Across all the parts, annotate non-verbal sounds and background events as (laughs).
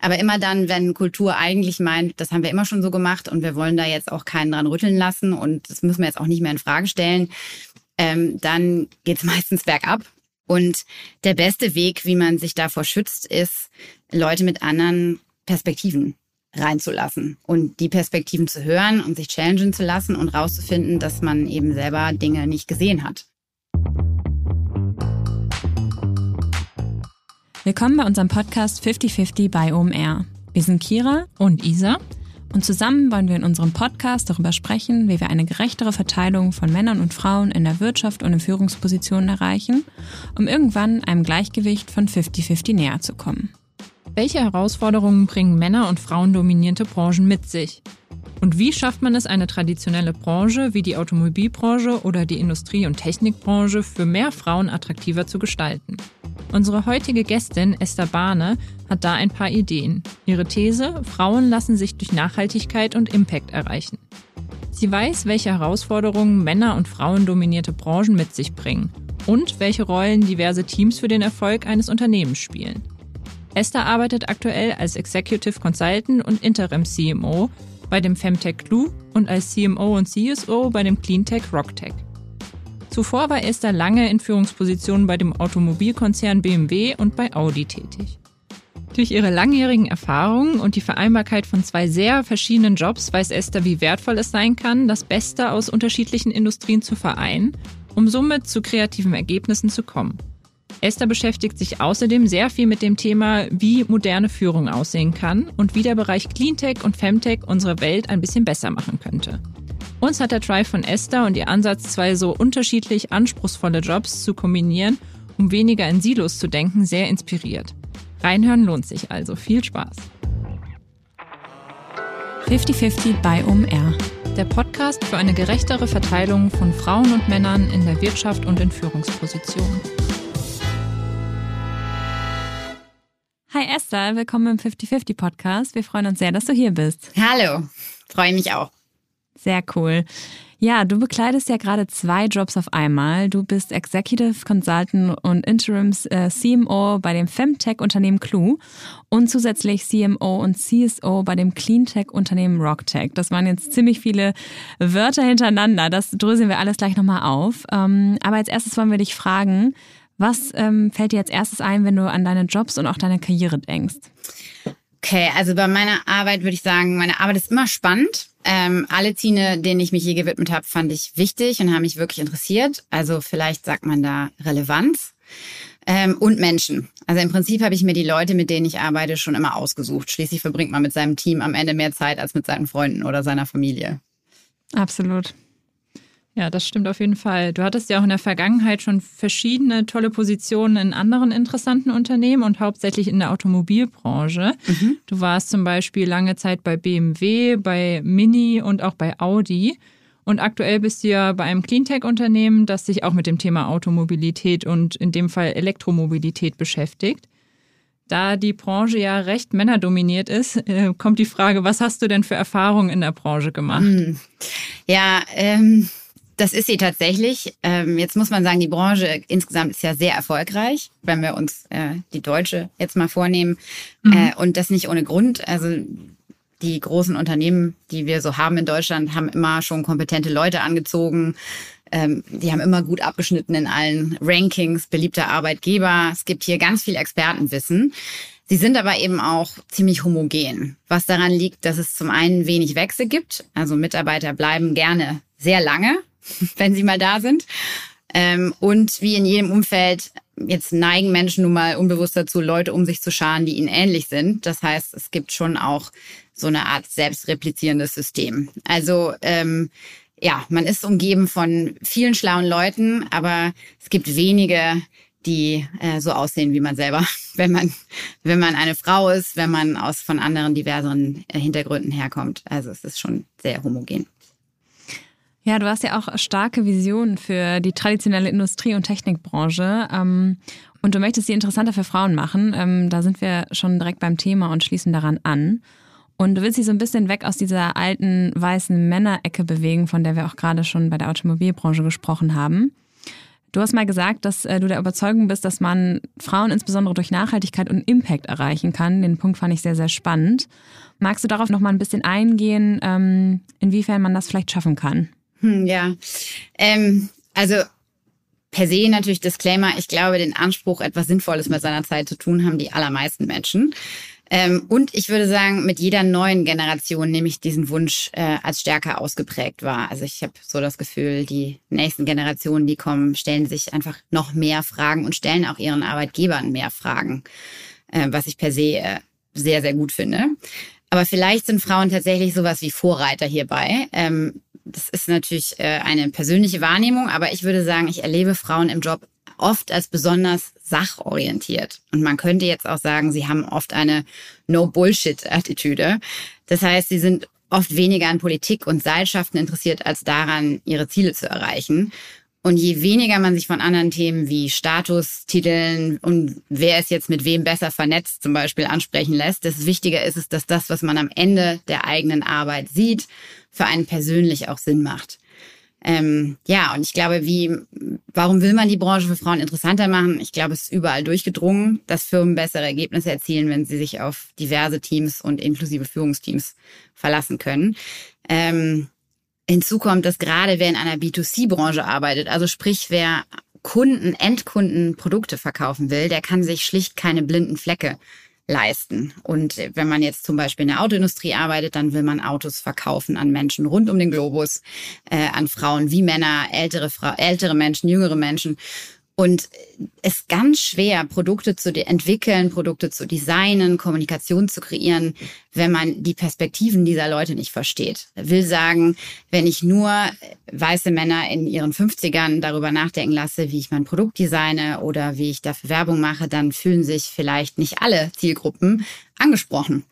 Aber immer dann, wenn Kultur eigentlich meint, das haben wir immer schon so gemacht und wir wollen da jetzt auch keinen dran rütteln lassen und das müssen wir jetzt auch nicht mehr in Frage stellen, ähm, dann geht's (laughs) meistens bergab. Und der beste Weg, wie man sich davor schützt, ist, Leute mit anderen Perspektiven reinzulassen und die Perspektiven zu hören und sich challengen zu lassen und rauszufinden, dass man eben selber Dinge nicht gesehen hat. Willkommen bei unserem Podcast 5050 bei OMR. Wir sind Kira und Isa und zusammen wollen wir in unserem Podcast darüber sprechen, wie wir eine gerechtere Verteilung von Männern und Frauen in der Wirtschaft und in Führungspositionen erreichen, um irgendwann einem Gleichgewicht von 50-50 näher zu kommen. Welche Herausforderungen bringen Männer- und Frauendominierte Branchen mit sich? Und wie schafft man es, eine traditionelle Branche wie die Automobilbranche oder die Industrie- und Technikbranche für mehr Frauen attraktiver zu gestalten? Unsere heutige Gästin Esther Bahne hat da ein paar Ideen. Ihre These, Frauen lassen sich durch Nachhaltigkeit und Impact erreichen. Sie weiß, welche Herausforderungen Männer- und Frauendominierte Branchen mit sich bringen und welche Rollen diverse Teams für den Erfolg eines Unternehmens spielen. Esther arbeitet aktuell als Executive Consultant und Interim CMO bei dem Femtech Clue und als CMO und CSO bei dem Cleantech Rocktech. Zuvor war Esther lange in Führungspositionen bei dem Automobilkonzern BMW und bei Audi tätig. Durch ihre langjährigen Erfahrungen und die Vereinbarkeit von zwei sehr verschiedenen Jobs weiß Esther, wie wertvoll es sein kann, das Beste aus unterschiedlichen Industrien zu vereinen, um somit zu kreativen Ergebnissen zu kommen. Esther beschäftigt sich außerdem sehr viel mit dem Thema, wie moderne Führung aussehen kann und wie der Bereich Cleantech und Femtech unsere Welt ein bisschen besser machen könnte. Uns hat der Try von Esther und ihr Ansatz, zwei so unterschiedlich anspruchsvolle Jobs zu kombinieren, um weniger in Silos zu denken, sehr inspiriert. Reinhören lohnt sich also. Viel Spaß. 50-50 bei OMR. Der Podcast für eine gerechtere Verteilung von Frauen und Männern in der Wirtschaft und in Führungspositionen. Hi Esther, willkommen im 50-50 Podcast. Wir freuen uns sehr, dass du hier bist. Hallo, freue mich auch. Sehr cool. Ja, du bekleidest ja gerade zwei Jobs auf einmal. Du bist Executive Consultant und Interims äh, CMO bei dem Femtech-Unternehmen Clue und zusätzlich CMO und CSO bei dem Cleantech-Unternehmen Rocktech. Das waren jetzt ziemlich viele Wörter hintereinander. Das dröseln wir alles gleich nochmal auf. Ähm, aber als erstes wollen wir dich fragen, was ähm, fällt dir als erstes ein, wenn du an deine Jobs und auch deine Karriere denkst? Okay, also bei meiner Arbeit würde ich sagen, meine Arbeit ist immer spannend. Ähm, alle Ziele, denen ich mich je gewidmet habe, fand ich wichtig und haben mich wirklich interessiert. Also vielleicht sagt man da Relevanz. Ähm, und Menschen. Also im Prinzip habe ich mir die Leute, mit denen ich arbeite, schon immer ausgesucht. Schließlich verbringt man mit seinem Team am Ende mehr Zeit als mit seinen Freunden oder seiner Familie. Absolut. Ja, das stimmt auf jeden Fall. Du hattest ja auch in der Vergangenheit schon verschiedene tolle Positionen in anderen interessanten Unternehmen und hauptsächlich in der Automobilbranche. Mhm. Du warst zum Beispiel lange Zeit bei BMW, bei Mini und auch bei Audi. Und aktuell bist du ja bei einem Cleantech-Unternehmen, das sich auch mit dem Thema Automobilität und in dem Fall Elektromobilität beschäftigt. Da die Branche ja recht männerdominiert ist, äh, kommt die Frage, was hast du denn für Erfahrungen in der Branche gemacht? Hm. Ja, ähm, das ist sie tatsächlich. Ähm, jetzt muss man sagen, die Branche insgesamt ist ja sehr erfolgreich, wenn wir uns äh, die deutsche jetzt mal vornehmen. Mhm. Äh, und das nicht ohne Grund. Also die großen Unternehmen, die wir so haben in Deutschland, haben immer schon kompetente Leute angezogen. Ähm, die haben immer gut abgeschnitten in allen Rankings, beliebter Arbeitgeber. Es gibt hier ganz viel Expertenwissen. Sie sind aber eben auch ziemlich homogen, was daran liegt, dass es zum einen wenig Wechsel gibt. Also Mitarbeiter bleiben gerne sehr lange wenn sie mal da sind. Ähm, und wie in jedem Umfeld, jetzt neigen Menschen nun mal unbewusst dazu, Leute um sich zu scharen, die ihnen ähnlich sind. Das heißt, es gibt schon auch so eine Art selbstreplizierendes System. Also ähm, ja, man ist umgeben von vielen schlauen Leuten, aber es gibt wenige, die äh, so aussehen wie man selber, (laughs) wenn man wenn man eine Frau ist, wenn man aus von anderen diverseren äh, Hintergründen herkommt. Also es ist schon sehr homogen. Ja, du hast ja auch starke Visionen für die traditionelle Industrie- und Technikbranche. Ähm, und du möchtest sie interessanter für Frauen machen. Ähm, da sind wir schon direkt beim Thema und schließen daran an. Und du willst sie so ein bisschen weg aus dieser alten weißen Männerecke bewegen, von der wir auch gerade schon bei der Automobilbranche gesprochen haben. Du hast mal gesagt, dass äh, du der Überzeugung bist, dass man Frauen insbesondere durch Nachhaltigkeit und Impact erreichen kann. Den Punkt fand ich sehr, sehr spannend. Magst du darauf noch mal ein bisschen eingehen, ähm, inwiefern man das vielleicht schaffen kann? Hm, ja, ähm, also per se natürlich Disclaimer. Ich glaube, den Anspruch, etwas Sinnvolles mit seiner Zeit zu tun, haben die allermeisten Menschen. Ähm, und ich würde sagen, mit jeder neuen Generation nehme ich diesen Wunsch äh, als stärker ausgeprägt wahr. Also ich habe so das Gefühl, die nächsten Generationen, die kommen, stellen sich einfach noch mehr Fragen und stellen auch ihren Arbeitgebern mehr Fragen, äh, was ich per se äh, sehr, sehr gut finde. Aber vielleicht sind Frauen tatsächlich sowas wie Vorreiter hierbei. Ähm, das ist natürlich äh, eine persönliche Wahrnehmung, aber ich würde sagen, ich erlebe Frauen im Job oft als besonders sachorientiert. Und man könnte jetzt auch sagen, sie haben oft eine No-Bullshit-Attitüde. Das heißt, sie sind oft weniger an Politik und Seilschaften interessiert, als daran, ihre Ziele zu erreichen. Und je weniger man sich von anderen Themen wie Statustiteln und wer ist jetzt mit wem besser vernetzt zum Beispiel ansprechen lässt, desto wichtiger ist es, dass das, was man am Ende der eigenen Arbeit sieht, für einen persönlich auch Sinn macht. Ähm, ja, und ich glaube, wie, warum will man die Branche für Frauen interessanter machen? Ich glaube, es ist überall durchgedrungen, dass Firmen bessere Ergebnisse erzielen, wenn sie sich auf diverse Teams und inklusive Führungsteams verlassen können. Ähm, hinzu kommt, dass gerade wer in einer B2C-Branche arbeitet, also sprich, wer Kunden, Endkunden Produkte verkaufen will, der kann sich schlicht keine blinden Flecke leisten. Und wenn man jetzt zum Beispiel in der Autoindustrie arbeitet, dann will man Autos verkaufen an Menschen rund um den Globus, äh, an Frauen wie Männer, ältere, Fra ältere Menschen, jüngere Menschen. Und es ist ganz schwer, Produkte zu entwickeln, Produkte zu designen, Kommunikation zu kreieren, wenn man die Perspektiven dieser Leute nicht versteht. Will sagen, wenn ich nur weiße Männer in ihren 50ern darüber nachdenken lasse, wie ich mein Produkt designe oder wie ich dafür Werbung mache, dann fühlen sich vielleicht nicht alle Zielgruppen angesprochen.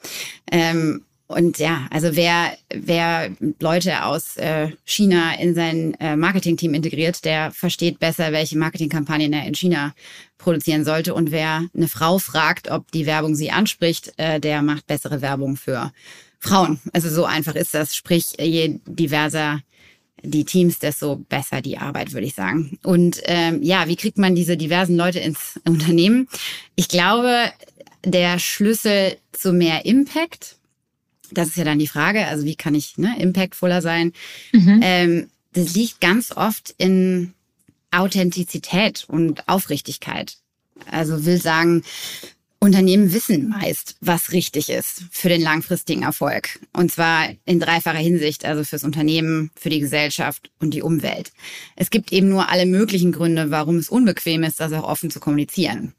Ähm, und ja, also wer, wer Leute aus äh, China in sein äh, Marketingteam integriert, der versteht besser, welche Marketingkampagnen er in China produzieren sollte. Und wer eine Frau fragt, ob die Werbung sie anspricht, äh, der macht bessere Werbung für Frauen. Also so einfach ist das. Sprich, je diverser die Teams, desto besser die Arbeit, würde ich sagen. Und ähm, ja, wie kriegt man diese diversen Leute ins (laughs) Unternehmen? Ich glaube, der Schlüssel zu mehr Impact das ist ja dann die Frage, also wie kann ich ne, impactvoller sein? Mhm. Ähm, das liegt ganz oft in Authentizität und Aufrichtigkeit. Also will sagen, Unternehmen wissen meist, was richtig ist für den langfristigen Erfolg. Und zwar in dreifacher Hinsicht, also fürs Unternehmen, für die Gesellschaft und die Umwelt. Es gibt eben nur alle möglichen Gründe, warum es unbequem ist, das auch offen zu kommunizieren.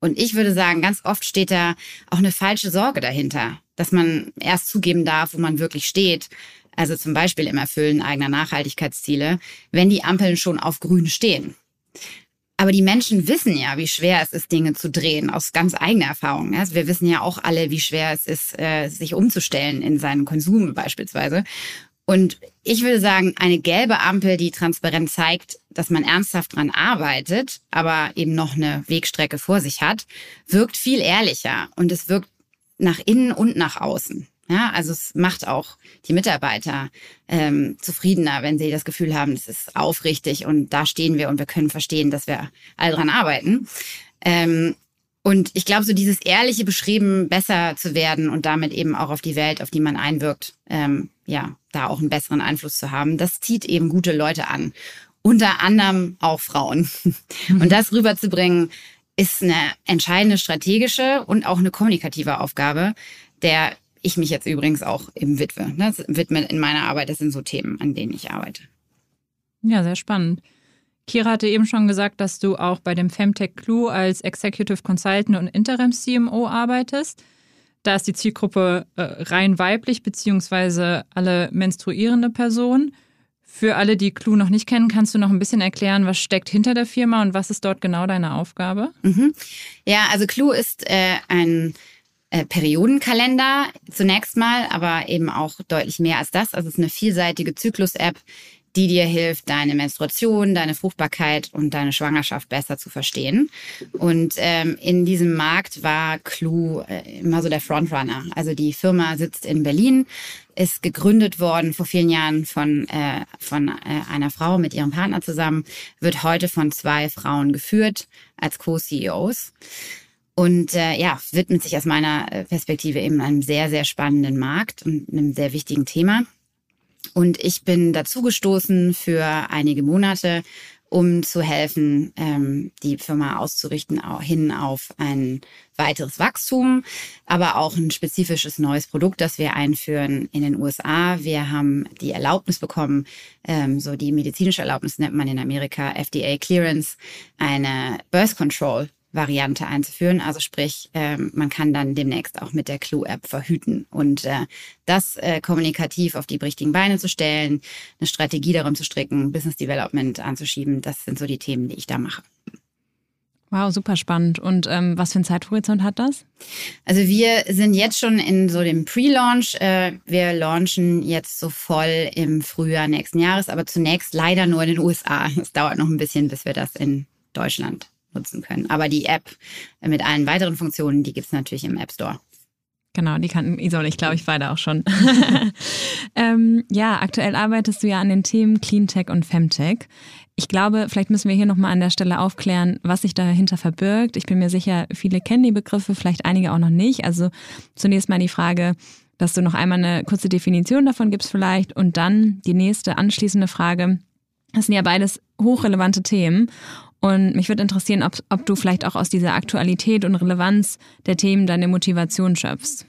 Und ich würde sagen, ganz oft steht da auch eine falsche Sorge dahinter dass man erst zugeben darf, wo man wirklich steht. Also zum Beispiel im Erfüllen eigener Nachhaltigkeitsziele, wenn die Ampeln schon auf grün stehen. Aber die Menschen wissen ja, wie schwer es ist, Dinge zu drehen, aus ganz eigener Erfahrung. Also wir wissen ja auch alle, wie schwer es ist, äh, sich umzustellen in seinen Konsum beispielsweise. Und ich würde sagen, eine gelbe Ampel, die transparent zeigt, dass man ernsthaft dran arbeitet, aber eben noch eine Wegstrecke vor sich hat, wirkt viel ehrlicher und es wirkt nach innen und nach außen. Ja, also es macht auch die Mitarbeiter ähm, zufriedener, wenn sie das Gefühl haben, es ist aufrichtig und da stehen wir und wir können verstehen, dass wir all dran arbeiten. Ähm, und ich glaube, so dieses ehrliche Beschrieben, besser zu werden und damit eben auch auf die Welt, auf die man einwirkt, ähm, ja, da auch einen besseren Einfluss zu haben, das zieht eben gute Leute an. Unter anderem auch Frauen. (laughs) Und das rüberzubringen, ist eine entscheidende strategische und auch eine kommunikative Aufgabe, der ich mich jetzt übrigens auch eben widme. Das widme in meiner Arbeit. Das sind so Themen, an denen ich arbeite. Ja, sehr spannend. Kira hatte eben schon gesagt, dass du auch bei dem Femtech Clue als Executive Consultant und Interim CMO arbeitest. Da ist die Zielgruppe äh, rein weiblich, beziehungsweise alle menstruierende Personen. Für alle, die Clue noch nicht kennen, kannst du noch ein bisschen erklären, was steckt hinter der Firma und was ist dort genau deine Aufgabe? Mhm. Ja, also Clue ist äh, ein äh, Periodenkalender zunächst mal, aber eben auch deutlich mehr als das. Also es ist eine vielseitige Zyklus-App, die dir hilft, deine Menstruation, deine Fruchtbarkeit und deine Schwangerschaft besser zu verstehen. Und ähm, in diesem Markt war Clue äh, immer so der Frontrunner. Also die Firma sitzt in Berlin, ist gegründet worden vor vielen Jahren von, äh, von äh, einer Frau mit ihrem Partner zusammen, wird heute von zwei Frauen geführt als Co-CEOs. Und äh, ja, widmet sich aus meiner äh, Perspektive eben einem sehr, sehr spannenden Markt und einem sehr wichtigen Thema. Und ich bin dazugestoßen für einige Monate, um zu helfen, ähm, die Firma auszurichten auch hin auf ein weiteres Wachstum, aber auch ein spezifisches neues Produkt, das wir einführen in den USA. Wir haben die Erlaubnis bekommen, ähm, so die medizinische Erlaubnis nennt man in Amerika FDA Clearance, eine Birth Control Variante einzuführen. Also sprich, ähm, man kann dann demnächst auch mit der Clue-App verhüten. Und äh, das äh, kommunikativ auf die richtigen Beine zu stellen, eine Strategie darum zu stricken, Business Development anzuschieben, das sind so die Themen, die ich da mache. Wow, super spannend. Und ähm, was für einen Zeithorizont hat das? Also wir sind jetzt schon in so dem Pre-Launch. Äh, wir launchen jetzt so voll im Frühjahr nächsten Jahres, aber zunächst leider nur in den USA. Es dauert noch ein bisschen, bis wir das in Deutschland nutzen können. Aber die App mit allen weiteren Funktionen, die gibt es natürlich im App Store. Genau, die kannten Isa und ich, glaube ich, beide auch schon. (laughs) ähm, ja, aktuell arbeitest du ja an den Themen Cleantech und Femtech. Ich glaube, vielleicht müssen wir hier nochmal an der Stelle aufklären, was sich dahinter verbirgt. Ich bin mir sicher, viele kennen die Begriffe, vielleicht einige auch noch nicht. Also zunächst mal die Frage, dass du noch einmal eine kurze Definition davon gibst vielleicht und dann die nächste anschließende Frage. Das sind ja beides hochrelevante Themen und mich würde interessieren, ob, ob du vielleicht auch aus dieser Aktualität und Relevanz der Themen deine Motivation schöpfst.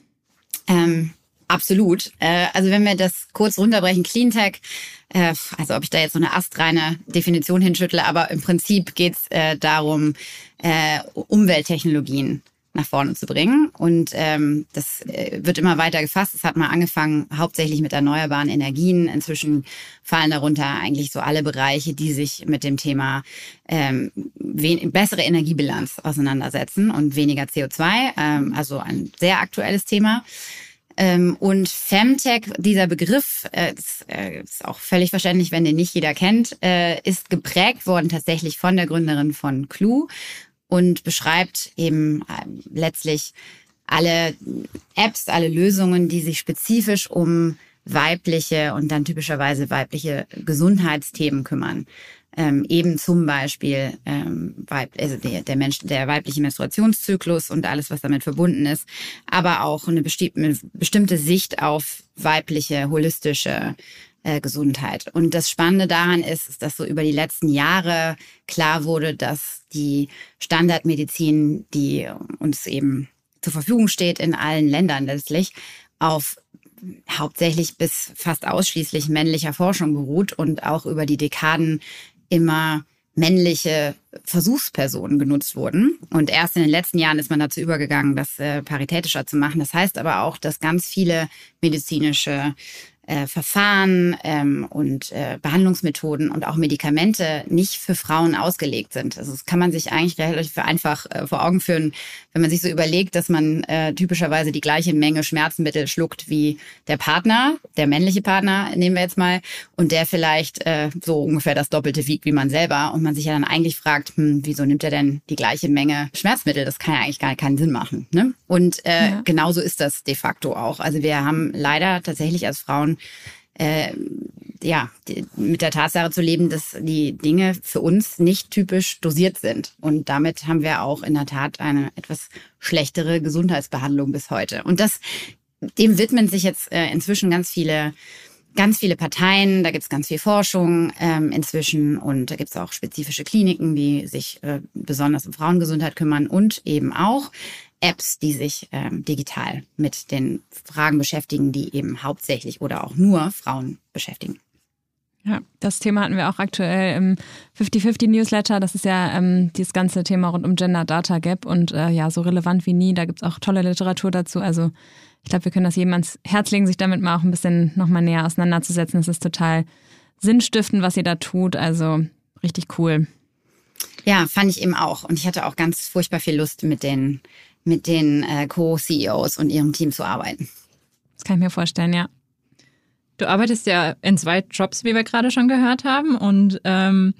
Ähm, absolut. Äh, also wenn wir das kurz runterbrechen, Cleantech, äh, also ob ich da jetzt so eine astreine Definition hinschüttle, aber im Prinzip geht es äh, darum, äh, Umwelttechnologien nach vorne zu bringen. Und ähm, das äh, wird immer weiter gefasst. Es hat mal angefangen hauptsächlich mit erneuerbaren Energien. Inzwischen fallen darunter eigentlich so alle Bereiche, die sich mit dem Thema ähm, bessere Energiebilanz auseinandersetzen und weniger CO2. Ähm, also ein sehr aktuelles Thema. Ähm, und Femtech, dieser Begriff, äh, ist, äh, ist auch völlig verständlich, wenn den nicht jeder kennt, ist geprägt worden tatsächlich von der Gründerin von Clue und beschreibt eben ähm, letztlich alle Apps, alle Lösungen, die sich spezifisch um weibliche und dann typischerweise weibliche Gesundheitsthemen kümmern. Ähm, eben zum Beispiel ähm, Weib, also der, der, Mensch, der weibliche Menstruationszyklus und alles, was damit verbunden ist, aber auch eine bestimmte, bestimmte Sicht auf weibliche holistische äh, Gesundheit. Und das Spannende daran ist, ist, dass so über die letzten Jahre klar wurde, dass die Standardmedizin, die uns eben zur Verfügung steht in allen Ländern letztlich, auf hauptsächlich bis fast ausschließlich männlicher Forschung beruht und auch über die Dekaden immer männliche Versuchspersonen genutzt wurden. Und erst in den letzten Jahren ist man dazu übergegangen, das äh, paritätischer zu machen. Das heißt aber auch, dass ganz viele medizinische äh, Verfahren ähm, und äh, Behandlungsmethoden und auch Medikamente nicht für Frauen ausgelegt sind. Also das kann man sich eigentlich relativ einfach äh, vor Augen führen, wenn man sich so überlegt, dass man äh, typischerweise die gleiche Menge Schmerzmittel schluckt wie der Partner, der männliche Partner, nehmen wir jetzt mal, und der vielleicht äh, so ungefähr das Doppelte wiegt wie man selber und man sich ja dann eigentlich fragt, hm, wieso nimmt er denn die gleiche Menge Schmerzmittel? Das kann ja eigentlich gar keinen Sinn machen. Ne? Und äh, ja. genauso ist das de facto auch. Also wir haben leider tatsächlich als Frauen äh, ja, mit der Tatsache zu leben, dass die Dinge für uns nicht typisch dosiert sind. Und damit haben wir auch in der Tat eine etwas schlechtere Gesundheitsbehandlung bis heute. Und das, dem widmen sich jetzt äh, inzwischen ganz viele ganz viele Parteien, da gibt's ganz viel Forschung ähm, inzwischen und da gibt's auch spezifische Kliniken, die sich äh, besonders um Frauengesundheit kümmern und eben auch Apps, die sich ähm, digital mit den Fragen beschäftigen, die eben hauptsächlich oder auch nur Frauen beschäftigen. Ja, das Thema hatten wir auch aktuell im 50-50 Newsletter. Das ist ja ähm, dieses ganze Thema rund um Gender Data Gap und äh, ja, so relevant wie nie. Da gibt's auch tolle Literatur dazu. Also ich glaube, wir können das jedem ans Herz legen, sich damit mal auch ein bisschen nochmal näher auseinanderzusetzen. Es ist total sinnstiftend, was ihr da tut. Also richtig cool. Ja, fand ich eben auch. Und ich hatte auch ganz furchtbar viel Lust, mit den mit den äh, Co-CEOs und ihrem Team zu arbeiten. Das kann ich mir vorstellen, ja. Du arbeitest ja in zwei Jobs, wie wir gerade schon gehört haben. Und ähm,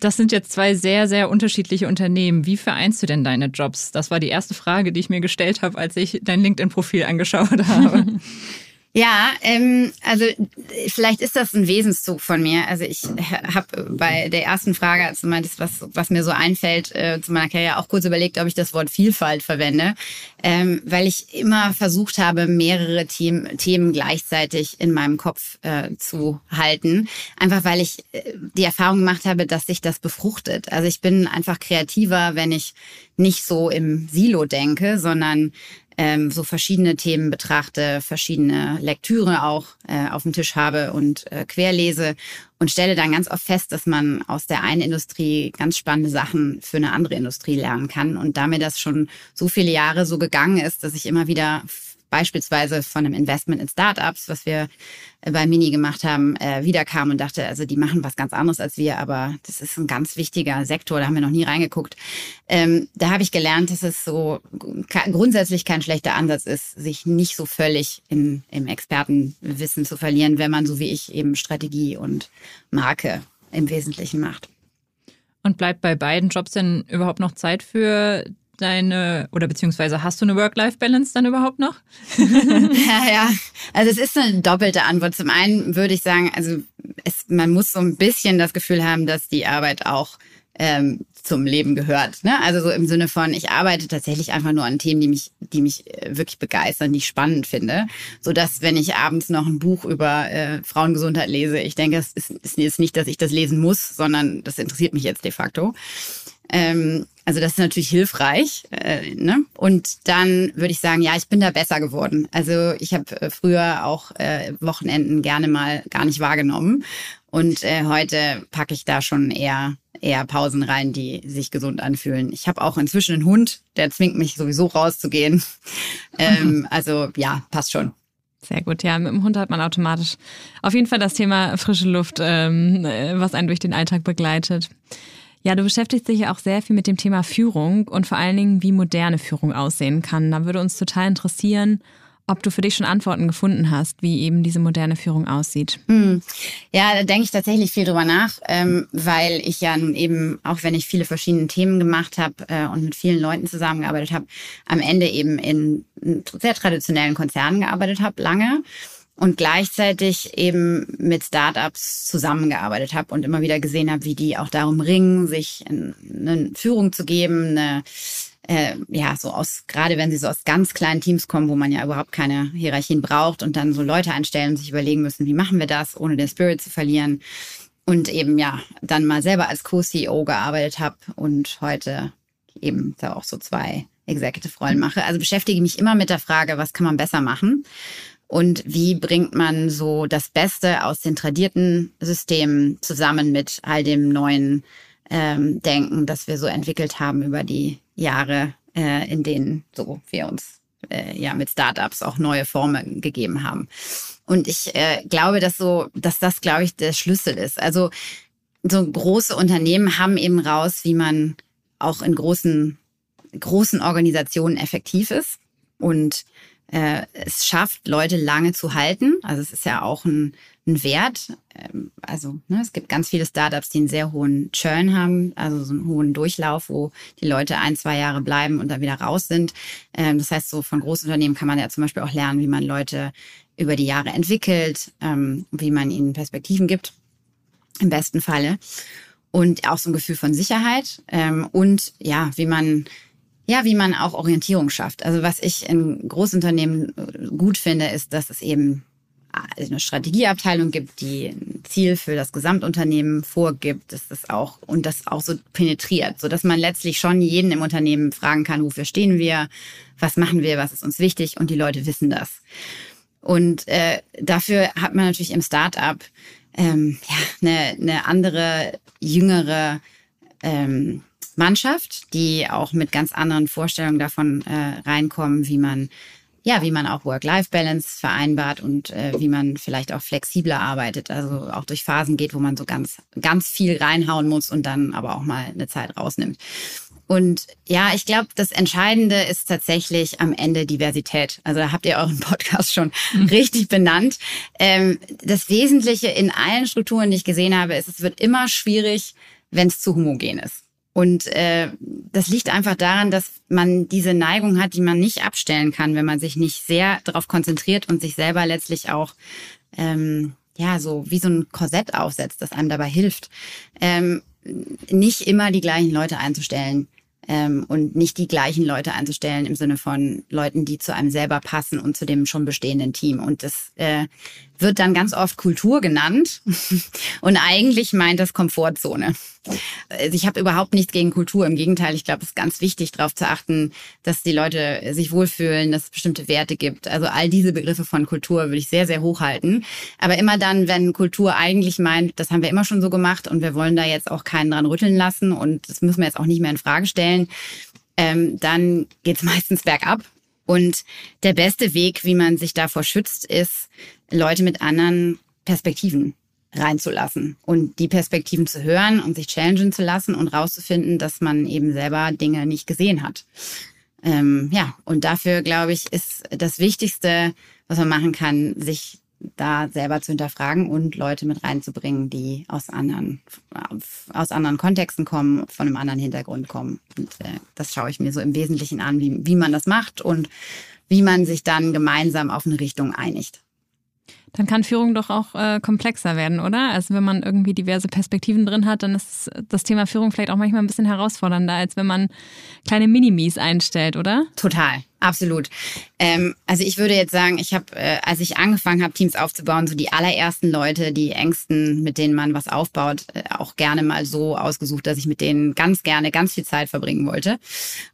das sind jetzt zwei sehr, sehr unterschiedliche Unternehmen. Wie vereinst du denn deine Jobs? Das war die erste Frage, die ich mir gestellt habe, als ich dein LinkedIn-Profil angeschaut habe. (laughs) Ja, ähm, also vielleicht ist das ein Wesenszug von mir. Also ich habe bei der ersten Frage, als du meintest, was, was mir so einfällt äh, zu meiner Karriere, auch kurz überlegt, ob ich das Wort Vielfalt verwende, ähm, weil ich immer versucht habe, mehrere Themen, Themen gleichzeitig in meinem Kopf äh, zu halten. Einfach weil ich äh, die Erfahrung gemacht habe, dass sich das befruchtet. Also ich bin einfach kreativer, wenn ich nicht so im Silo denke, sondern ähm, so verschiedene Themen betrachte, verschiedene Lektüre auch äh, auf dem Tisch habe und äh, querlese und stelle dann ganz oft fest, dass man aus der einen Industrie ganz spannende Sachen für eine andere Industrie lernen kann. Und da mir das schon so viele Jahre so gegangen ist, dass ich immer wieder beispielsweise von einem Investment in Startups, was wir bei Mini gemacht haben, äh, wiederkam und dachte, also die machen was ganz anderes als wir, aber das ist ein ganz wichtiger Sektor, da haben wir noch nie reingeguckt. Ähm, da habe ich gelernt, dass es so grundsätzlich kein schlechter Ansatz ist, sich nicht so völlig in, im Expertenwissen zu verlieren, wenn man so wie ich eben Strategie und Marke im Wesentlichen macht. Und bleibt bei beiden Jobs denn überhaupt noch Zeit für deine, oder beziehungsweise hast du eine Work-Life-Balance dann überhaupt noch? (laughs) ja, ja. Also es ist eine doppelte Antwort. Zum einen würde ich sagen, also es, man muss so ein bisschen das Gefühl haben, dass die Arbeit auch ähm, zum Leben gehört. Ne? Also so im Sinne von, ich arbeite tatsächlich einfach nur an Themen, die mich, die mich äh, wirklich begeistern, die ich spannend finde. So dass, wenn ich abends noch ein Buch über äh, Frauengesundheit lese, ich denke, es ist, ist nicht, dass ich das lesen muss, sondern das interessiert mich jetzt de facto. Ähm, also das ist natürlich hilfreich. Äh, ne? Und dann würde ich sagen, ja, ich bin da besser geworden. Also ich habe äh, früher auch äh, Wochenenden gerne mal gar nicht wahrgenommen. Und äh, heute packe ich da schon eher eher Pausen rein, die sich gesund anfühlen. Ich habe auch inzwischen einen Hund, der zwingt mich sowieso rauszugehen. (laughs) ähm, also ja, passt schon. Sehr gut, ja. Mit dem Hund hat man automatisch auf jeden Fall das Thema frische Luft, ähm, äh, was einen durch den Alltag begleitet. Ja, du beschäftigst dich ja auch sehr viel mit dem Thema Führung und vor allen Dingen, wie moderne Führung aussehen kann. Da würde uns total interessieren, ob du für dich schon Antworten gefunden hast, wie eben diese moderne Führung aussieht. Hm. Ja, da denke ich tatsächlich viel drüber nach, ähm, weil ich ja nun eben, auch wenn ich viele verschiedene Themen gemacht habe äh, und mit vielen Leuten zusammengearbeitet habe, am Ende eben in sehr traditionellen Konzernen gearbeitet habe, lange und gleichzeitig eben mit Startups zusammengearbeitet habe und immer wieder gesehen habe, wie die auch darum ringen, sich eine Führung zu geben, eine äh, ja, so aus, gerade wenn sie so aus ganz kleinen Teams kommen, wo man ja überhaupt keine Hierarchien braucht und dann so Leute einstellen und sich überlegen müssen, wie machen wir das, ohne den Spirit zu verlieren. Und eben ja, dann mal selber als Co-CEO gearbeitet habe und heute eben da auch so zwei Executive-Rollen mache. Also beschäftige mich immer mit der Frage, was kann man besser machen? Und wie bringt man so das Beste aus den tradierten Systemen zusammen mit all dem neuen ähm, Denken, das wir so entwickelt haben über die Jahre, äh, in denen so wir uns äh, ja mit Startups auch neue Formen gegeben haben. Und ich äh, glaube, dass so, dass das, glaube ich, der Schlüssel ist. Also so große Unternehmen haben eben raus, wie man auch in großen großen Organisationen effektiv ist und äh, es schafft, Leute lange zu halten. Also es ist ja auch ein, ein Wert. Ähm, also ne, es gibt ganz viele Startups, die einen sehr hohen Churn haben, also so einen hohen Durchlauf, wo die Leute ein, zwei Jahre bleiben und dann wieder raus sind. Ähm, das heißt, so von Großunternehmen kann man ja zum Beispiel auch lernen, wie man Leute über die Jahre entwickelt, ähm, wie man ihnen Perspektiven gibt, im besten Falle. Und auch so ein Gefühl von Sicherheit ähm, und ja, wie man ja, wie man auch Orientierung schafft. Also was ich in Großunternehmen äh, gut finde, ist, dass es eben äh, eine Strategieabteilung gibt, die ein Ziel für das Gesamtunternehmen vorgibt, dass das auch und das auch so penetriert, so dass man letztlich schon jeden im Unternehmen fragen kann, wofür stehen wir, was machen wir, was ist uns wichtig und die Leute wissen das. Und äh, dafür hat man natürlich im Startup ähm, ja, eine, eine andere, jüngere ähm, Mannschaft, die auch mit ganz anderen Vorstellungen davon äh, reinkommen, wie man ja, wie man auch Work-Life-Balance vereinbart und äh, wie man vielleicht auch flexibler arbeitet, also auch durch Phasen geht, wo man so ganz, ganz viel reinhauen muss und dann aber auch mal eine Zeit rausnimmt. Und ja, ich glaube, das Entscheidende ist tatsächlich am Ende Diversität. Also da habt ihr euren Podcast schon mhm. richtig benannt. Ähm, das Wesentliche in allen Strukturen, die ich gesehen habe, ist, es wird immer schwierig, wenn es zu homogen ist. Und äh, das liegt einfach daran, dass man diese Neigung hat, die man nicht abstellen kann, wenn man sich nicht sehr darauf konzentriert und sich selber letztlich auch ähm, ja so wie so ein Korsett aufsetzt, das einem dabei hilft, ähm, nicht immer die gleichen Leute einzustellen ähm, und nicht die gleichen Leute einzustellen im Sinne von Leuten, die zu einem selber passen und zu dem schon bestehenden Team. Und das äh, wird dann ganz oft Kultur genannt und eigentlich meint das Komfortzone. Also ich habe überhaupt nichts gegen Kultur. Im Gegenteil, ich glaube, es ist ganz wichtig, darauf zu achten, dass die Leute sich wohlfühlen, dass es bestimmte Werte gibt. Also all diese Begriffe von Kultur würde ich sehr, sehr hochhalten. Aber immer dann, wenn Kultur eigentlich meint, das haben wir immer schon so gemacht und wir wollen da jetzt auch keinen dran rütteln lassen und das müssen wir jetzt auch nicht mehr in Frage stellen, ähm, dann geht's meistens bergab. Und der beste Weg, wie man sich davor schützt, ist, Leute mit anderen Perspektiven reinzulassen und die Perspektiven zu hören und sich challengen zu lassen und rauszufinden, dass man eben selber Dinge nicht gesehen hat. Ähm, ja, und dafür, glaube ich, ist das Wichtigste, was man machen kann, sich da selber zu hinterfragen und Leute mit reinzubringen, die aus anderen, aus anderen Kontexten kommen, von einem anderen Hintergrund kommen. Und äh, das schaue ich mir so im Wesentlichen an, wie, wie man das macht und wie man sich dann gemeinsam auf eine Richtung einigt. Dann kann Führung doch auch äh, komplexer werden, oder? Also wenn man irgendwie diverse Perspektiven drin hat, dann ist das Thema Führung vielleicht auch manchmal ein bisschen herausfordernder, als wenn man kleine Minimis einstellt, oder? Total. Absolut. Ähm, also ich würde jetzt sagen, ich habe, äh, als ich angefangen habe, Teams aufzubauen, so die allerersten Leute, die Ängsten, mit denen man was aufbaut, äh, auch gerne mal so ausgesucht, dass ich mit denen ganz gerne ganz viel Zeit verbringen wollte.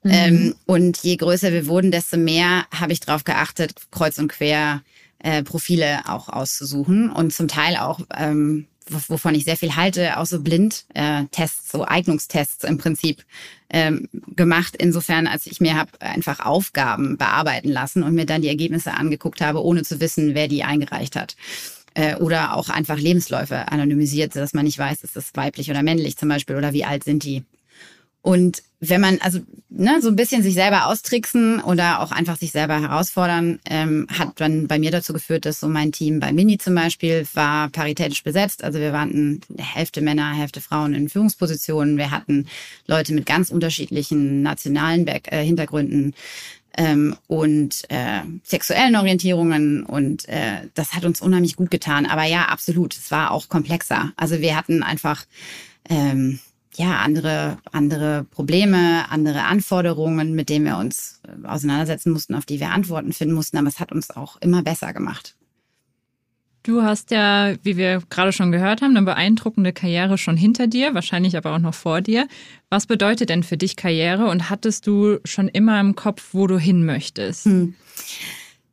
Mhm. Ähm, und je größer wir wurden, desto mehr habe ich darauf geachtet, kreuz und quer äh, Profile auch auszusuchen und zum Teil auch ähm, wovon ich sehr viel halte, auch so Blindtests, so Eignungstests im Prinzip ähm, gemacht. Insofern, als ich mir habe einfach Aufgaben bearbeiten lassen und mir dann die Ergebnisse angeguckt habe, ohne zu wissen, wer die eingereicht hat. Äh, oder auch einfach Lebensläufe anonymisiert, sodass man nicht weiß, ist das weiblich oder männlich zum Beispiel oder wie alt sind die. Und wenn man also ne, so ein bisschen sich selber austricksen oder auch einfach sich selber herausfordern, ähm, hat dann bei mir dazu geführt, dass so mein Team bei Mini zum Beispiel war paritätisch besetzt. Also wir waren Hälfte Männer, Hälfte Frauen in Führungspositionen. Wir hatten Leute mit ganz unterschiedlichen nationalen Back äh, Hintergründen ähm, und äh, sexuellen Orientierungen und äh, das hat uns unheimlich gut getan. Aber ja, absolut, es war auch komplexer. Also wir hatten einfach ähm, ja, andere, andere Probleme, andere Anforderungen, mit denen wir uns äh, auseinandersetzen mussten, auf die wir Antworten finden mussten. Aber es hat uns auch immer besser gemacht. Du hast ja, wie wir gerade schon gehört haben, eine beeindruckende Karriere schon hinter dir, wahrscheinlich aber auch noch vor dir. Was bedeutet denn für dich Karriere und hattest du schon immer im Kopf, wo du hin möchtest? Hm.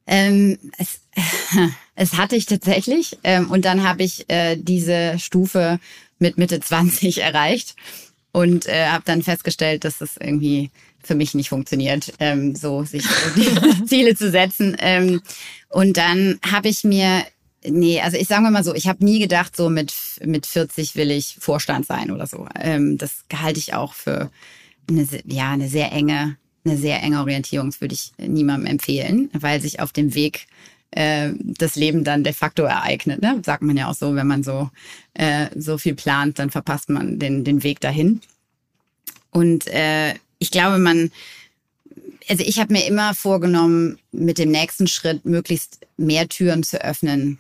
Ähm, es, (laughs) es hatte ich tatsächlich. Ähm, und dann habe ich äh, diese Stufe mit Mitte (laughs) 20 erreicht und äh, habe dann festgestellt, dass das irgendwie für mich nicht funktioniert, ähm, so sich (laughs) Ziele zu setzen. Ähm, und dann habe ich mir, nee, also ich sage mal so, ich habe nie gedacht, so mit mit 40 will ich Vorstand sein oder so. Ähm, das halte ich auch für eine, ja eine sehr enge eine sehr enge Orientierung, das würde ich niemandem empfehlen, weil sich auf dem Weg äh, das Leben dann de facto ereignet. Ne? Sagt man ja auch so, wenn man so, äh, so viel plant, dann verpasst man den, den Weg dahin. Und äh, ich glaube, man, also ich habe mir immer vorgenommen, mit dem nächsten Schritt möglichst mehr Türen zu öffnen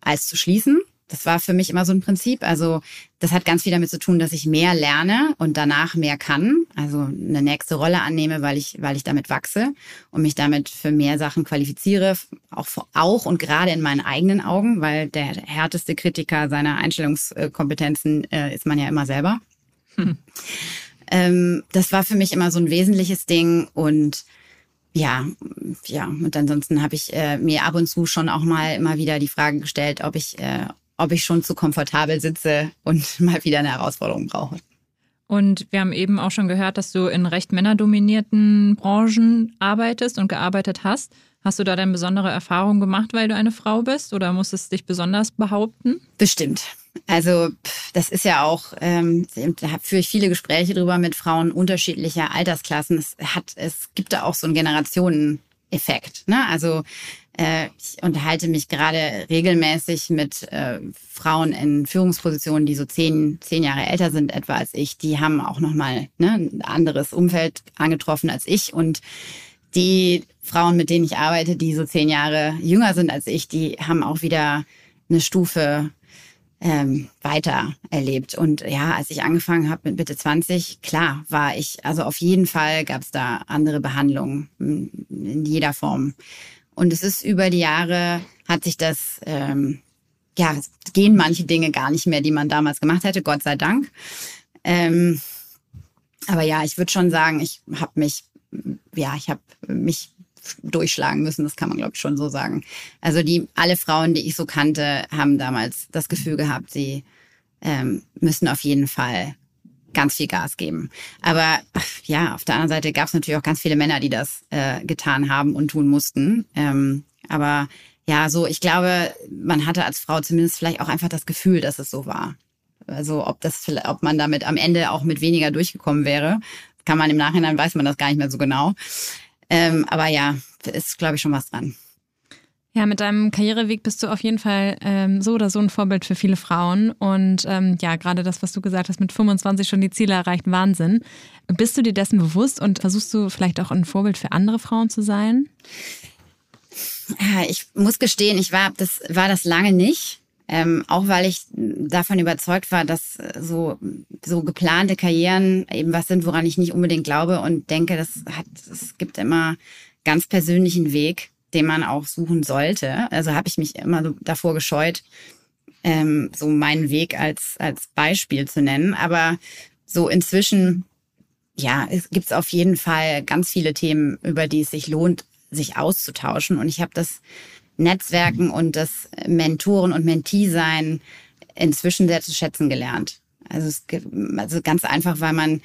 als zu schließen. Das war für mich immer so ein Prinzip. Also das hat ganz viel damit zu tun, dass ich mehr lerne und danach mehr kann. Also eine nächste Rolle annehme, weil ich, weil ich damit wachse und mich damit für mehr Sachen qualifiziere. Auch, auch und gerade in meinen eigenen Augen, weil der härteste Kritiker seiner Einstellungskompetenzen äh, ist man ja immer selber. Hm. Ähm, das war für mich immer so ein wesentliches Ding und ja, ja, und ansonsten habe ich äh, mir ab und zu schon auch mal immer wieder die Frage gestellt, ob ich, äh, ob ich schon zu komfortabel sitze und (laughs) mal wieder eine Herausforderung brauche. Und wir haben eben auch schon gehört, dass du in recht männerdominierten Branchen arbeitest und gearbeitet hast. Hast du da denn besondere Erfahrungen gemacht, weil du eine Frau bist oder musstest dich besonders behaupten? Bestimmt. Also das ist ja auch, ähm, da führe ich viele Gespräche drüber mit Frauen unterschiedlicher Altersklassen. Es hat, es gibt da auch so einen Generationeneffekt. Ne? Also ich unterhalte mich gerade regelmäßig mit äh, Frauen in Führungspositionen, die so zehn, zehn Jahre älter sind etwa als ich. Die haben auch nochmal ne, ein anderes Umfeld angetroffen als ich. Und die Frauen, mit denen ich arbeite, die so zehn Jahre jünger sind als ich, die haben auch wieder eine Stufe ähm, weiter erlebt. Und ja, als ich angefangen habe mit Mitte 20, klar war ich, also auf jeden Fall gab es da andere Behandlungen in jeder Form. Und es ist über die Jahre, hat sich das, ähm, ja, gehen manche Dinge gar nicht mehr, die man damals gemacht hätte, Gott sei Dank. Ähm, aber ja, ich würde schon sagen, ich habe mich, ja, ich habe mich durchschlagen müssen, das kann man glaube ich schon so sagen. Also die alle Frauen, die ich so kannte, haben damals das Gefühl gehabt, sie ähm, müssen auf jeden Fall ganz viel Gas geben. Aber ja, auf der anderen Seite gab es natürlich auch ganz viele Männer, die das äh, getan haben und tun mussten. Ähm, aber ja, so ich glaube, man hatte als Frau zumindest vielleicht auch einfach das Gefühl, dass es so war. Also ob das, ob man damit am Ende auch mit weniger durchgekommen wäre, kann man im Nachhinein weiß man das gar nicht mehr so genau. Ähm, aber ja, ist glaube ich schon was dran. Ja, mit deinem Karriereweg bist du auf jeden Fall ähm, so oder so ein Vorbild für viele Frauen. Und ähm, ja, gerade das, was du gesagt hast, mit 25 schon die Ziele erreicht, Wahnsinn. Bist du dir dessen bewusst und versuchst du vielleicht auch ein Vorbild für andere Frauen zu sein? Ich muss gestehen, ich war das, war das lange nicht. Ähm, auch weil ich davon überzeugt war, dass so, so geplante Karrieren eben was sind, woran ich nicht unbedingt glaube und denke, das hat, es gibt immer ganz persönlichen Weg den man auch suchen sollte. Also habe ich mich immer so davor gescheut, ähm, so meinen Weg als, als Beispiel zu nennen. Aber so inzwischen, ja, es gibt auf jeden Fall ganz viele Themen, über die es sich lohnt, sich auszutauschen. Und ich habe das Netzwerken und das Mentoren- und Mentee-Sein inzwischen sehr zu schätzen gelernt. Also, es gibt, also ganz einfach, weil man,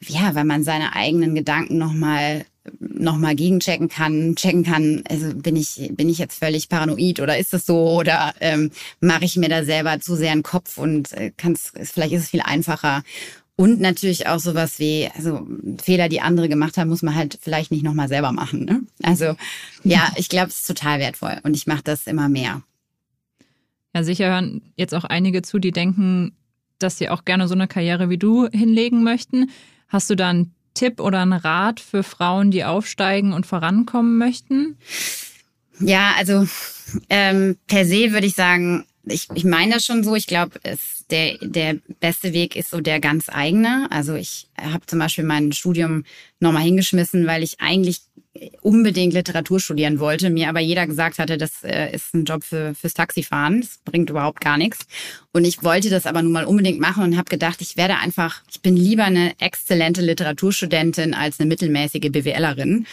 ja, weil man seine eigenen Gedanken nochmal nochmal gegenchecken kann, checken kann, also bin ich, bin ich jetzt völlig paranoid oder ist das so oder ähm, mache ich mir da selber zu sehr einen Kopf und äh, kann's, vielleicht ist es viel einfacher. Und natürlich auch sowas wie, also Fehler, die andere gemacht haben, muss man halt vielleicht nicht nochmal selber machen. Ne? Also ja, (laughs) ich glaube, es ist total wertvoll und ich mache das immer mehr. Ja, sicher hören jetzt auch einige zu, die denken, dass sie auch gerne so eine Karriere wie du hinlegen möchten. Hast du da einen Tipp oder ein Rat für Frauen, die aufsteigen und vorankommen möchten? Ja, also ähm, per se würde ich sagen, ich, ich meine das schon so. Ich glaube, der, der beste Weg ist so der ganz eigene. Also ich habe zum Beispiel mein Studium nochmal hingeschmissen, weil ich eigentlich unbedingt Literatur studieren wollte, mir aber jeder gesagt hatte, das äh, ist ein Job für, fürs Taxifahren, das bringt überhaupt gar nichts. Und ich wollte das aber nun mal unbedingt machen und habe gedacht, ich werde einfach, ich bin lieber eine exzellente Literaturstudentin als eine mittelmäßige BWLerin.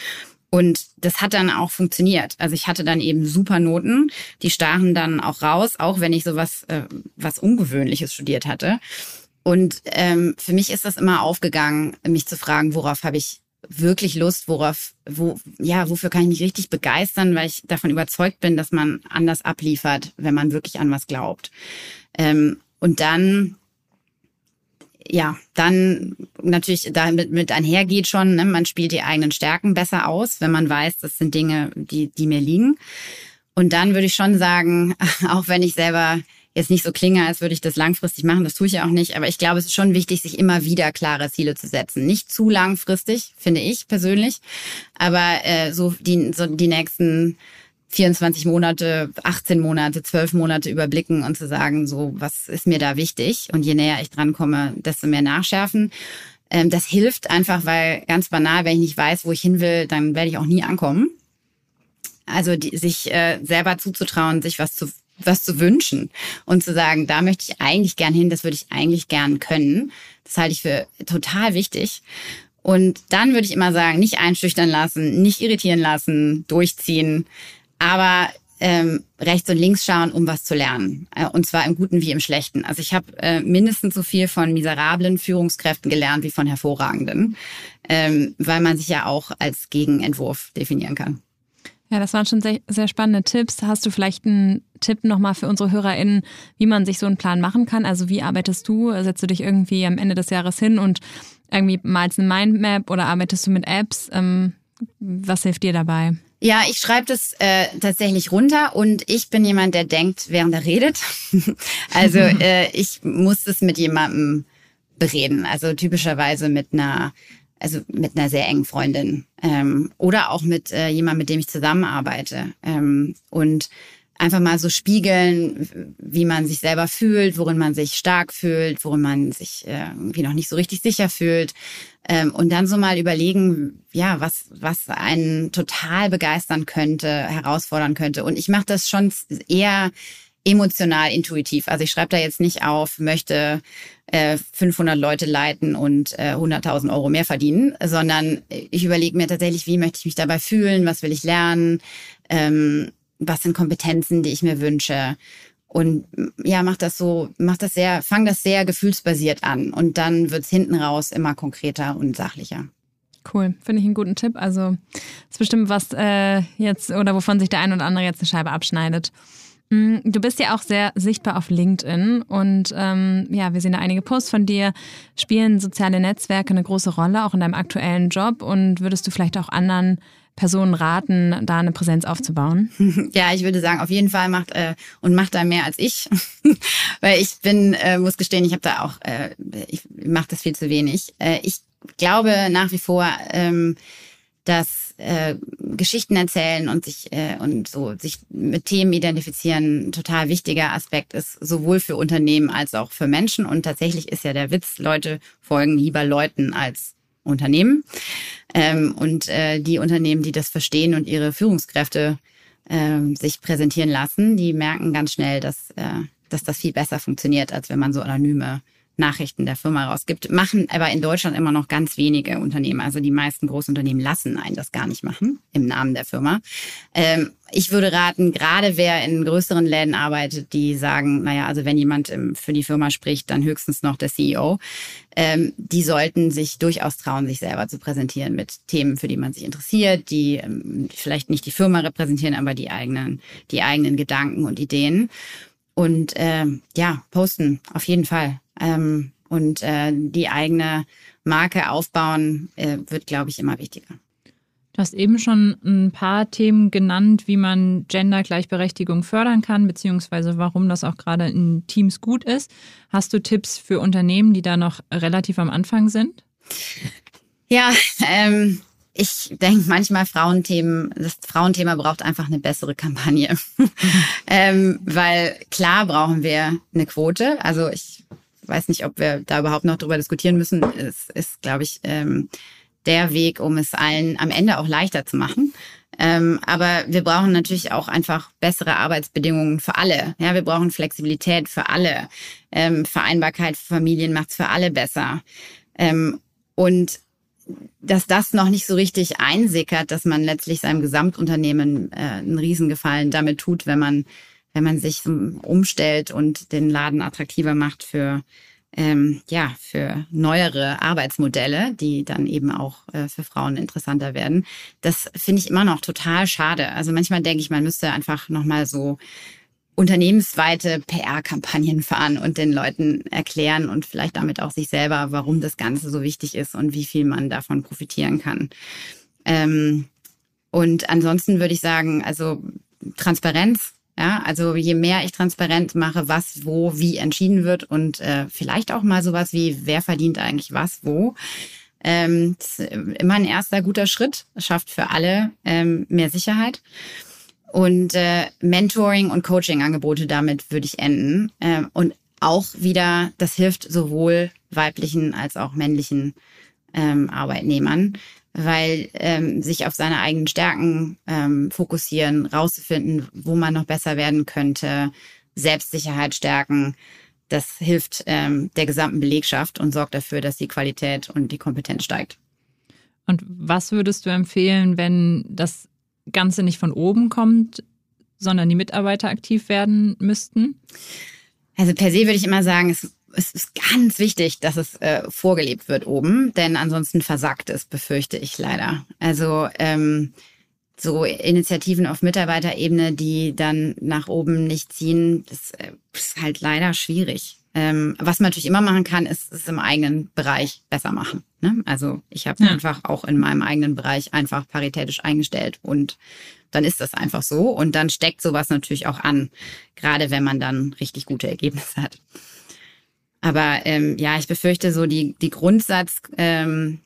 Und das hat dann auch funktioniert. Also ich hatte dann eben super Noten, die stachen dann auch raus, auch wenn ich sowas äh, was Ungewöhnliches studiert hatte. Und ähm, für mich ist das immer aufgegangen, mich zu fragen, worauf habe ich wirklich Lust, worauf, wo, ja, wofür kann ich mich richtig begeistern, weil ich davon überzeugt bin, dass man anders abliefert, wenn man wirklich an was glaubt. Ähm, und dann, ja, dann natürlich damit mit einhergeht schon, ne, man spielt die eigenen Stärken besser aus, wenn man weiß, das sind Dinge, die, die mir liegen. Und dann würde ich schon sagen, (laughs) auch wenn ich selber jetzt nicht so klinge, als würde ich das langfristig machen. Das tue ich ja auch nicht. Aber ich glaube, es ist schon wichtig, sich immer wieder klare Ziele zu setzen. Nicht zu langfristig, finde ich persönlich. Aber äh, so, die, so die nächsten 24 Monate, 18 Monate, 12 Monate überblicken und zu sagen, so, was ist mir da wichtig? Und je näher ich drankomme, desto mehr nachschärfen. Ähm, das hilft einfach, weil ganz banal, wenn ich nicht weiß, wo ich hin will, dann werde ich auch nie ankommen. Also die, sich äh, selber zuzutrauen, sich was zu was zu wünschen und zu sagen, da möchte ich eigentlich gern hin, das würde ich eigentlich gern können. Das halte ich für total wichtig. Und dann würde ich immer sagen, nicht einschüchtern lassen, nicht irritieren lassen, durchziehen, aber ähm, rechts und links schauen, um was zu lernen. Äh, und zwar im Guten wie im Schlechten. Also ich habe äh, mindestens so viel von miserablen Führungskräften gelernt wie von hervorragenden, ähm, weil man sich ja auch als Gegenentwurf definieren kann. Ja, das waren schon sehr, sehr spannende Tipps. Hast du vielleicht einen Tipp nochmal für unsere HörerInnen, wie man sich so einen Plan machen kann? Also wie arbeitest du? Setzt du dich irgendwie am Ende des Jahres hin und irgendwie malst eine Mindmap oder arbeitest du mit Apps? Ähm, was hilft dir dabei? Ja, ich schreibe das äh, tatsächlich runter und ich bin jemand, der denkt, während er redet. (laughs) also (laughs) äh, ich muss das mit jemandem bereden. Also typischerweise mit einer also mit einer sehr engen Freundin ähm, oder auch mit äh, jemandem, mit dem ich zusammenarbeite. Ähm, und einfach mal so spiegeln, wie man sich selber fühlt, worin man sich stark fühlt, worin man sich äh, irgendwie noch nicht so richtig sicher fühlt. Ähm, und dann so mal überlegen, ja, was, was einen total begeistern könnte, herausfordern könnte. Und ich mache das schon eher emotional intuitiv. Also ich schreibe da jetzt nicht auf, möchte äh, 500 Leute leiten und äh, 100.000 Euro mehr verdienen, sondern ich überlege mir tatsächlich, wie möchte ich mich dabei fühlen, was will ich lernen, ähm, was sind Kompetenzen, die ich mir wünsche. Und ja, mach das so, mach das sehr, fang das sehr gefühlsbasiert an und dann wird's hinten raus immer konkreter und sachlicher. Cool, finde ich einen guten Tipp. Also ist bestimmt was äh, jetzt oder wovon sich der ein oder andere jetzt eine Scheibe abschneidet. Mm, du bist ja auch sehr sichtbar auf LinkedIn und ähm, ja, wir sehen da einige Posts von dir. Spielen soziale Netzwerke eine große Rolle, auch in deinem aktuellen Job? Und würdest du vielleicht auch anderen Personen raten, da eine Präsenz aufzubauen? (laughs) Ja, ich würde sagen, auf jeden Fall macht äh, und macht da mehr als ich, (laughs) weil ich bin, äh, muss gestehen, ich habe da auch, äh, ich mache das viel zu wenig. Äh, ich glaube nach wie vor, ähm, dass äh, Geschichten erzählen und sich äh, und so sich mit Themen identifizieren ein total wichtiger Aspekt ist, sowohl für Unternehmen als auch für Menschen. Und tatsächlich ist ja der Witz, Leute folgen lieber Leuten als Unternehmen. Ähm, und äh, die Unternehmen, die das verstehen und ihre Führungskräfte äh, sich präsentieren lassen, die merken ganz schnell, dass, äh, dass das viel besser funktioniert, als wenn man so anonyme Nachrichten der Firma rausgibt. Machen aber in Deutschland immer noch ganz wenige Unternehmen. Also die meisten Großunternehmen lassen einen das gar nicht machen im Namen der Firma. Ähm, ich würde raten, gerade wer in größeren Läden arbeitet, die sagen, naja, also wenn jemand für die Firma spricht, dann höchstens noch der CEO. Ähm, die sollten sich durchaus trauen, sich selber zu präsentieren mit Themen, für die man sich interessiert, die ähm, vielleicht nicht die Firma repräsentieren, aber die eigenen, die eigenen Gedanken und Ideen. Und äh, ja, posten auf jeden Fall. Ähm, und äh, die eigene Marke aufbauen äh, wird, glaube ich, immer wichtiger. Du hast eben schon ein paar Themen genannt, wie man Gendergleichberechtigung fördern kann, beziehungsweise warum das auch gerade in Teams gut ist. Hast du Tipps für Unternehmen, die da noch relativ am Anfang sind? Ja, ähm, ich denke manchmal Frauenthemen, das Frauenthema braucht einfach eine bessere Kampagne. (laughs) ähm, weil klar brauchen wir eine Quote. Also ich weiß nicht, ob wir da überhaupt noch drüber diskutieren müssen. Es ist, glaube ich, ähm, der Weg, um es allen am Ende auch leichter zu machen. Ähm, aber wir brauchen natürlich auch einfach bessere Arbeitsbedingungen für alle. Ja, wir brauchen Flexibilität für alle. Ähm, Vereinbarkeit für Familien macht es für alle besser. Ähm, und dass das noch nicht so richtig einsickert, dass man letztlich seinem Gesamtunternehmen äh, einen Riesengefallen damit tut, wenn man wenn man sich umstellt und den Laden attraktiver macht für ähm, ja für neuere Arbeitsmodelle, die dann eben auch äh, für Frauen interessanter werden. Das finde ich immer noch total schade. Also manchmal denke ich, man müsste einfach noch mal so unternehmensweite PR-Kampagnen fahren und den Leuten erklären und vielleicht damit auch sich selber, warum das Ganze so wichtig ist und wie viel man davon profitieren kann. Ähm, und ansonsten würde ich sagen, also Transparenz ja, also je mehr ich transparent mache, was, wo, wie entschieden wird und äh, vielleicht auch mal sowas wie, wer verdient eigentlich was, wo. Ähm, immer ein erster guter Schritt, schafft für alle ähm, mehr Sicherheit. Und äh, Mentoring und Coaching-Angebote damit würde ich enden. Ähm, und auch wieder, das hilft sowohl weiblichen als auch männlichen ähm, Arbeitnehmern weil ähm, sich auf seine eigenen Stärken ähm, fokussieren, rauszufinden, wo man noch besser werden könnte, Selbstsicherheit stärken. Das hilft ähm, der gesamten Belegschaft und sorgt dafür, dass die Qualität und die Kompetenz steigt. Und was würdest du empfehlen, wenn das Ganze nicht von oben kommt, sondern die Mitarbeiter aktiv werden müssten? Also per se würde ich immer sagen, es es ist ganz wichtig, dass es äh, vorgelebt wird oben, denn ansonsten versagt es, befürchte ich leider. Also ähm, so Initiativen auf Mitarbeiterebene, die dann nach oben nicht ziehen, das äh, ist halt leider schwierig. Ähm, was man natürlich immer machen kann, ist es im eigenen Bereich besser machen. Ne? Also ich habe ja. einfach auch in meinem eigenen Bereich einfach paritätisch eingestellt und dann ist das einfach so und dann steckt sowas natürlich auch an, gerade wenn man dann richtig gute Ergebnisse hat. Aber ähm, ja, ich befürchte so die, die Grundsatz, ähm,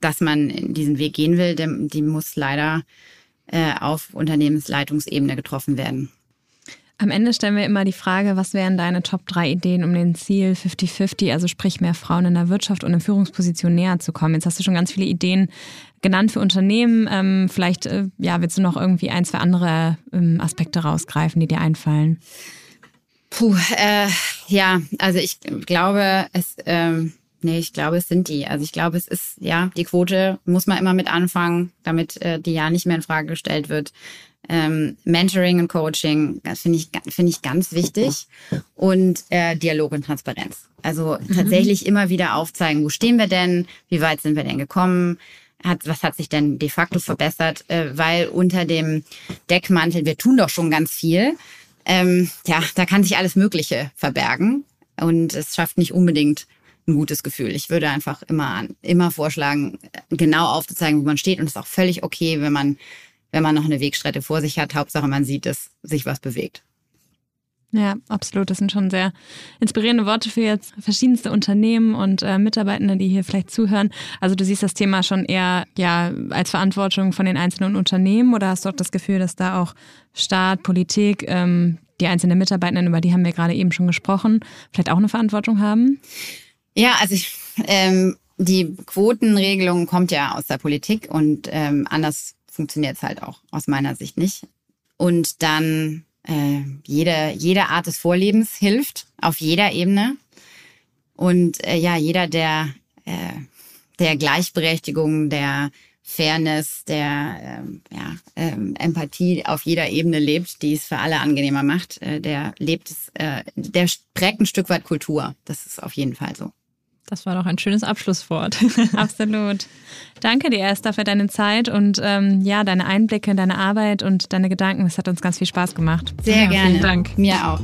dass man diesen Weg gehen will, die, die muss leider äh, auf Unternehmensleitungsebene getroffen werden. Am Ende stellen wir immer die Frage, was wären deine Top 3 Ideen, um den Ziel 50-50, also sprich mehr Frauen in der Wirtschaft und in Führungspositionen näher zu kommen? Jetzt hast du schon ganz viele Ideen genannt für Unternehmen. Ähm, vielleicht äh, ja, willst du noch irgendwie ein, zwei andere ähm, Aspekte rausgreifen, die dir einfallen? Puh, äh, ja, also ich glaube, es ähm, Nee, ich glaube, es sind die. Also ich glaube, es ist, ja, die Quote muss man immer mit anfangen, damit äh, die ja nicht mehr in Frage gestellt wird. Ähm, Mentoring und Coaching, das finde ich, finde ich ganz wichtig. Und äh, Dialog und Transparenz. Also mhm. tatsächlich immer wieder aufzeigen, wo stehen wir denn, wie weit sind wir denn gekommen, hat, was hat sich denn de facto verbessert, äh, weil unter dem Deckmantel, wir tun doch schon ganz viel, ähm, ja, da kann sich alles Mögliche verbergen. Und es schafft nicht unbedingt ein gutes Gefühl. Ich würde einfach immer, immer vorschlagen, genau aufzuzeigen, wo man steht. Und es ist auch völlig okay, wenn man, wenn man noch eine Wegstrecke vor sich hat. Hauptsache, man sieht, dass sich was bewegt. Ja, absolut. Das sind schon sehr inspirierende Worte für jetzt verschiedenste Unternehmen und äh, Mitarbeitende, die hier vielleicht zuhören. Also du siehst das Thema schon eher ja als Verantwortung von den einzelnen Unternehmen oder hast du auch das Gefühl, dass da auch Staat, Politik, ähm, die einzelnen Mitarbeitenden, über die haben wir gerade eben schon gesprochen, vielleicht auch eine Verantwortung haben? Ja, also ich, ähm, die Quotenregelung kommt ja aus der Politik und ähm, anders funktioniert es halt auch aus meiner Sicht nicht. Und dann äh, jede, jede Art des Vorlebens hilft auf jeder Ebene. Und äh, ja, jeder, der äh, der Gleichberechtigung, der Fairness, der ähm, ja, ähm, Empathie auf jeder Ebene lebt, die es für alle angenehmer macht, äh, der lebt es, äh, der prägt ein Stück weit Kultur. Das ist auf jeden Fall so. Das war doch ein schönes Abschlusswort. (laughs) Absolut. Danke dir, Esther, für deine Zeit und ähm, ja, deine Einblicke in deine Arbeit und deine Gedanken. Es hat uns ganz viel Spaß gemacht. Sehr ja, gerne. Vielen Dank. Mir auch.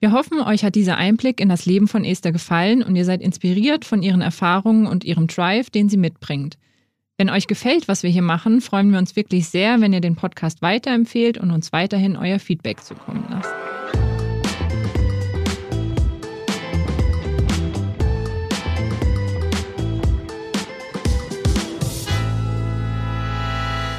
Wir hoffen, euch hat dieser Einblick in das Leben von Esther gefallen und ihr seid inspiriert von ihren Erfahrungen und ihrem Drive, den sie mitbringt. Wenn euch gefällt, was wir hier machen, freuen wir uns wirklich sehr, wenn ihr den Podcast weiterempfehlt und uns weiterhin euer Feedback zukommen lasst.